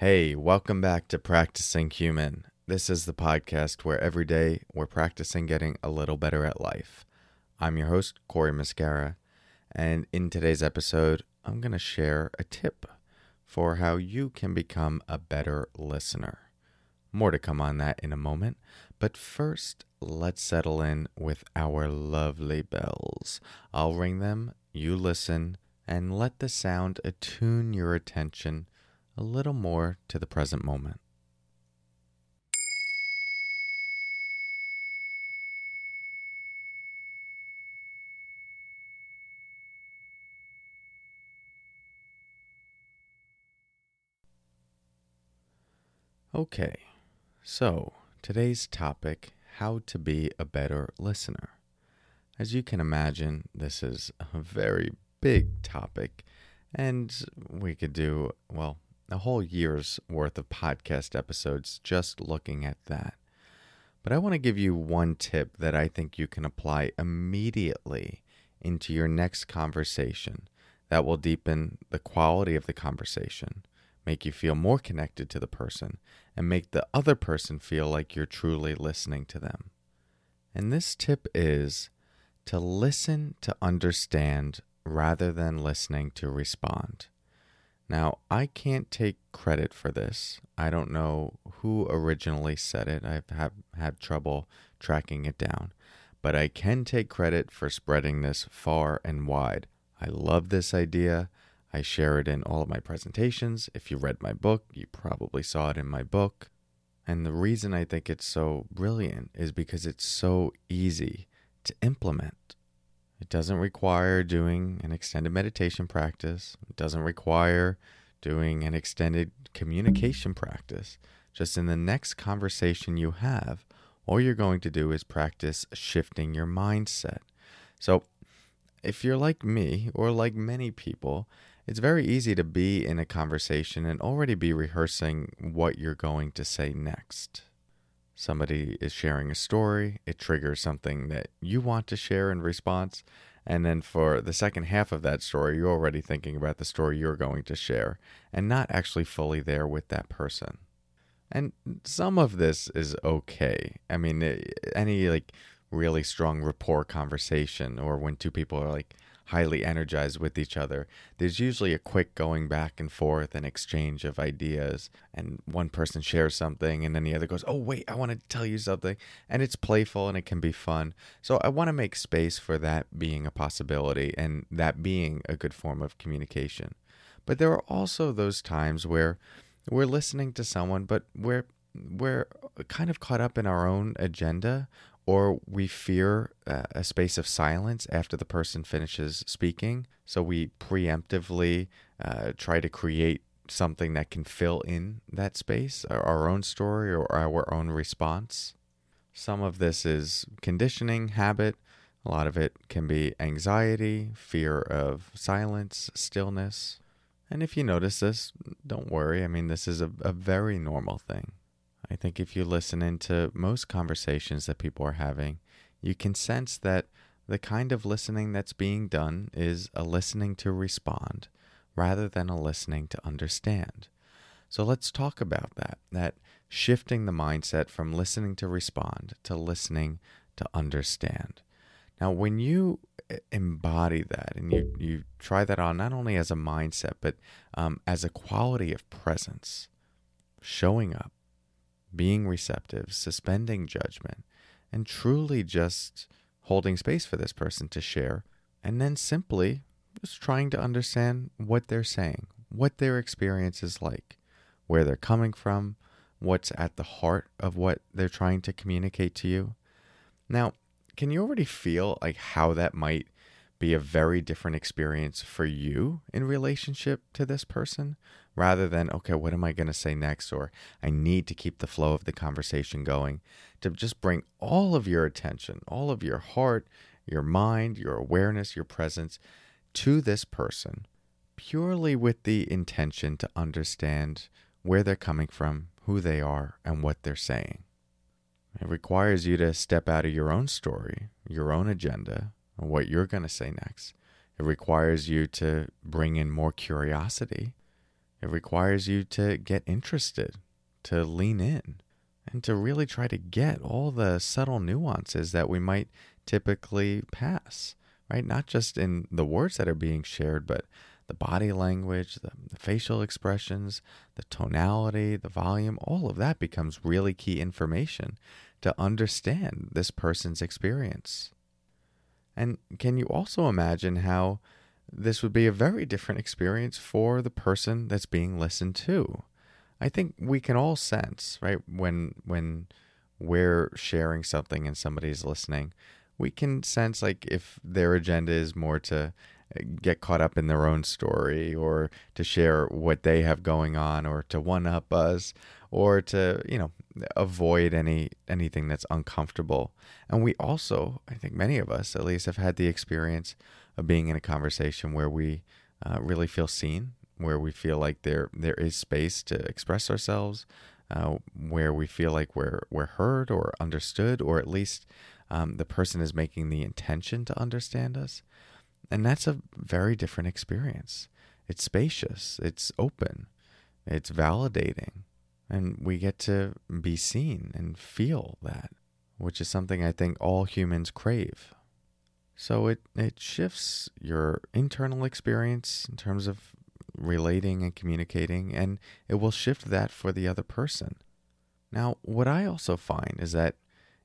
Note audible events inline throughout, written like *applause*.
Hey, welcome back to Practicing Human. This is the podcast where every day we're practicing getting a little better at life. I'm your host, Cory Muscara, and in today's episode, I'm going to share a tip for how you can become a better listener. More to come on that in a moment, but first, let's settle in with our lovely bells. I'll ring them, you listen, and let the sound attune your attention a little more to the present moment. Okay, so today's topic how to be a better listener. As you can imagine, this is a very big topic, and we could do, well, a whole year's worth of podcast episodes just looking at that. But I want to give you one tip that I think you can apply immediately into your next conversation that will deepen the quality of the conversation, make you feel more connected to the person, and make the other person feel like you're truly listening to them. And this tip is to listen to understand rather than listening to respond. Now, I can't take credit for this. I don't know who originally said it. I've have, had trouble tracking it down. But I can take credit for spreading this far and wide. I love this idea. I share it in all of my presentations. If you read my book, you probably saw it in my book. And the reason I think it's so brilliant is because it's so easy to implement. It doesn't require doing an extended meditation practice. It doesn't require doing an extended communication practice. Just in the next conversation you have, all you're going to do is practice shifting your mindset. So, if you're like me or like many people, it's very easy to be in a conversation and already be rehearsing what you're going to say next somebody is sharing a story, it triggers something that you want to share in response. And then for the second half of that story, you're already thinking about the story you're going to share and not actually fully there with that person. And some of this is okay. I mean, eh, any like really strong rapport conversation or when two people are like, highly energized with each other, there's usually a quick going back and forth and exchange of ideas. And one person shares something, and then the other goes, Oh, wait, I want to tell you something. And it's playful and it can be fun. So I want to make space for that being a possibility and that being a good form of communication. But there are also those times where we're listening to someone, but we're we're kind of caught up in our own agenda or we fear a space of silence after the person finishes speaking. So we preemptively uh, try to create something that can fill in that space, our own story or our own response. Some of this is conditioning, habit. A lot of it can be anxiety, fear of silence, stillness. And if you notice this, don't worry. I mean, this is a, a very normal thing. I think if you listen into most conversations that people are having, you can sense that the kind of listening that's being done is a listening to respond rather than a listening to understand. So let's talk about that, that shifting the mindset from listening to respond to listening to understand. Now, when you embody that and you, you try that on not only as a mindset, but um, as a quality of presence, showing up, being receptive, suspending judgment, and truly just holding space for this person to share, and then simply just trying to understand what they're saying, what their experience is like, where they're coming from, what's at the heart of what they're trying to communicate to you. Now, can you already feel like how that might be a very different experience for you in relationship to this person rather than, okay, what am I going to say next? Or I need to keep the flow of the conversation going to just bring all of your attention, all of your heart, your mind, your awareness, your presence to this person purely with the intention to understand where they're coming from, who they are, and what they're saying. It requires you to step out of your own story, your own agenda, what you're going to say next. It requires you to bring in more curiosity It requires you to get interested, to lean in, and to really try to get all the subtle nuances that we might typically pass, right? Not just in the words that are being shared, but the body language, the, the, facial expressions, the tonality, the volume, all of that becomes really key information to understand this person's experience. And can you also imagine how this would be a very different experience for the person that's being listened to? I think we can all sense, right, when when we're sharing something and somebody's listening, we can sense like if their agenda is more to eh, get caught up in their own story or to share what they have going on or to one up us or to you know avoid any anything that's uncomfortable and we also i think many of us at least have had the experience of being in a conversation where we uh, really feel seen where we feel like there there is space to express ourselves uh, where we feel like we're we're heard or understood or at least um, the person is making the intention to understand us and that's a very different experience. It's spacious, it's open, it's validating, and we get to be seen and feel that, which is something I think all humans crave. So it, it shifts your internal experience in terms of relating and communicating, and it will shift that for the other person. Now, what I also find is that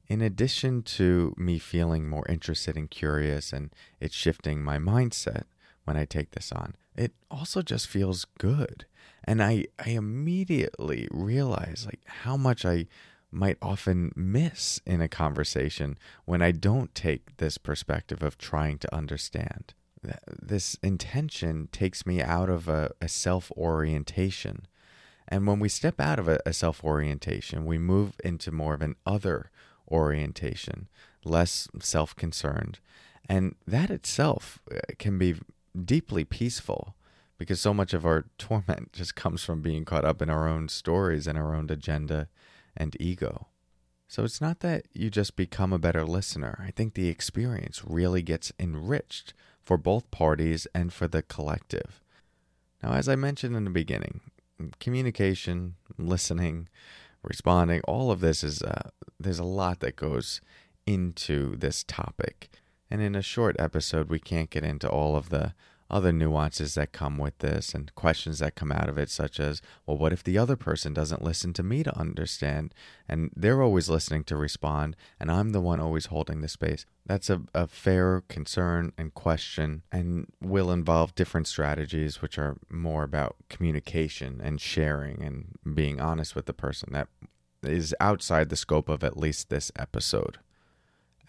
in addition to me feeling more interested and curious and it shifting my mindset when I take this on, it also just feels good. And I, I immediately realize like how much I might often miss in a conversation when I don't take this perspective of trying to understand. This intention takes me out of a, a self orientation. And when we step out of a, a self orientation, we move into more of an other orientation, less self concerned. And that itself uh, can be deeply peaceful because so much of our *laughs* torment just comes from being caught up in our own stories and our own agenda and ego. So it's not that you just become a better listener. I think the experience really gets enriched for both parties and for the collective. Now, as I mentioned in the beginning, communication, listening, responding. All of this is, uh, there's a lot that goes into this topic. And in a short episode, we can't get into all of the other nuances that come with this and questions that come out of it, such as, well, what if the other person doesn't listen to me to understand? And they're always listening to respond, and I'm the one always holding the space. That's a, a fair concern and question, and will involve different strategies, which are more about communication and sharing and being honest with the person. That is outside the scope of at least this episode.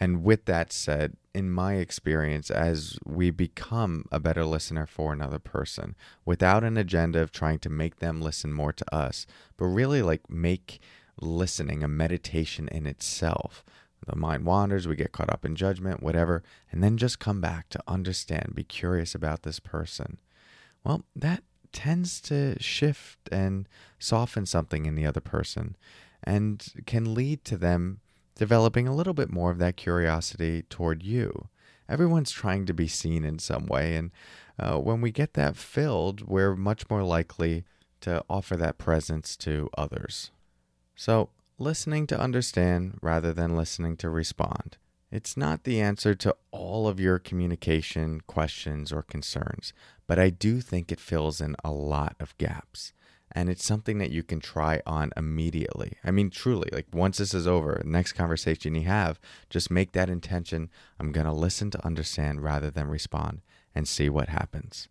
And with that said, in my experience, as we become a better listener for another person without an agenda of trying to make them listen more to us, but really like make listening a meditation in itself. The mind wanders, we get caught up in judgment, whatever, and then just come back to understand, be curious about this person. Well, that tends to shift and soften something in the other person and can lead to them developing a little bit more of that curiosity toward you. Everyone's trying to be seen in some way, and uh, when we get that filled, we're much more likely to offer that presence to others. So, listening to understand rather than listening to respond. It's not the answer to all of your communication questions or concerns, but I do think it fills in a lot of gaps and it's something that you can try on immediately. I mean, truly, like once this is over, next conversation you have, just make that intention. I'm going to listen to understand rather than respond and see what happens.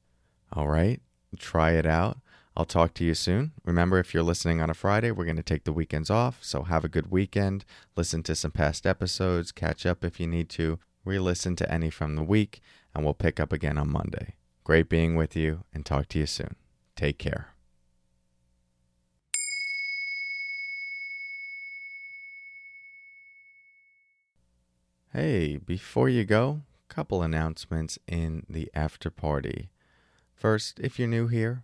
All right, try it out. I'll talk to you soon. Remember, if you're listening on a Friday, we're going to take the weekends off. So have a good weekend. Listen to some past episodes, catch up if you need to, re listen to any from the week, and we'll pick up again on Monday. Great being with you, and talk to you soon. Take care. Hey, before you go, couple announcements in the after party. First, if you're new here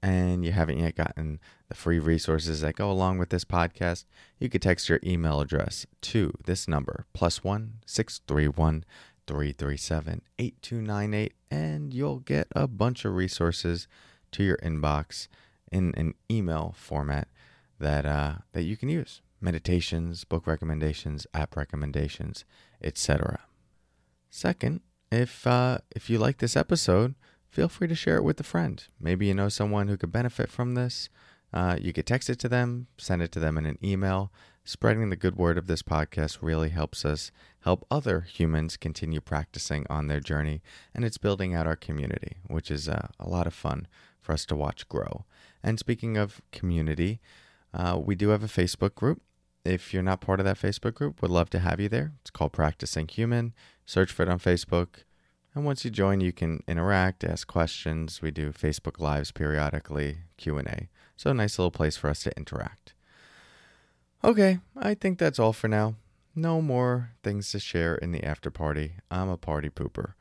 and you haven't yet gotten the free resources that go along with this podcast, you could text your email address to this number plus one six three one three three seven eight two nine eight, and you'll get a bunch of resources to your inbox in an email format that uh, that you can use. Meditations, book recommendations, app recommendations, etc. Second, if uh, if you like this episode, feel free to share it with a friend. Maybe you know someone who could benefit from this. Uh, you could text it to them, send it to them in an email. Spreading the good word of this podcast really helps us help other humans continue practicing on their journey, and it's building out our community, which is uh, a lot of fun for us to watch grow. And speaking of community, uh, we do have a Facebook group. If you're not part of that Facebook group, would love to have you there. It's called Practicing Human. Search for it on Facebook. And once you join, you can interact, ask questions. We do Facebook Lives periodically, Q&A. So a nice little place for us to interact. Okay, I think that's all for now. No more things to share in the after party. I'm a party pooper.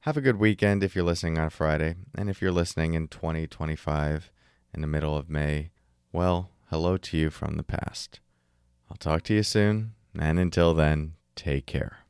Have a good weekend if you're listening on Friday. And if you're listening in 2025 in the middle of May, well, hello to you from the past. I'll talk to you soon, and until then, take care.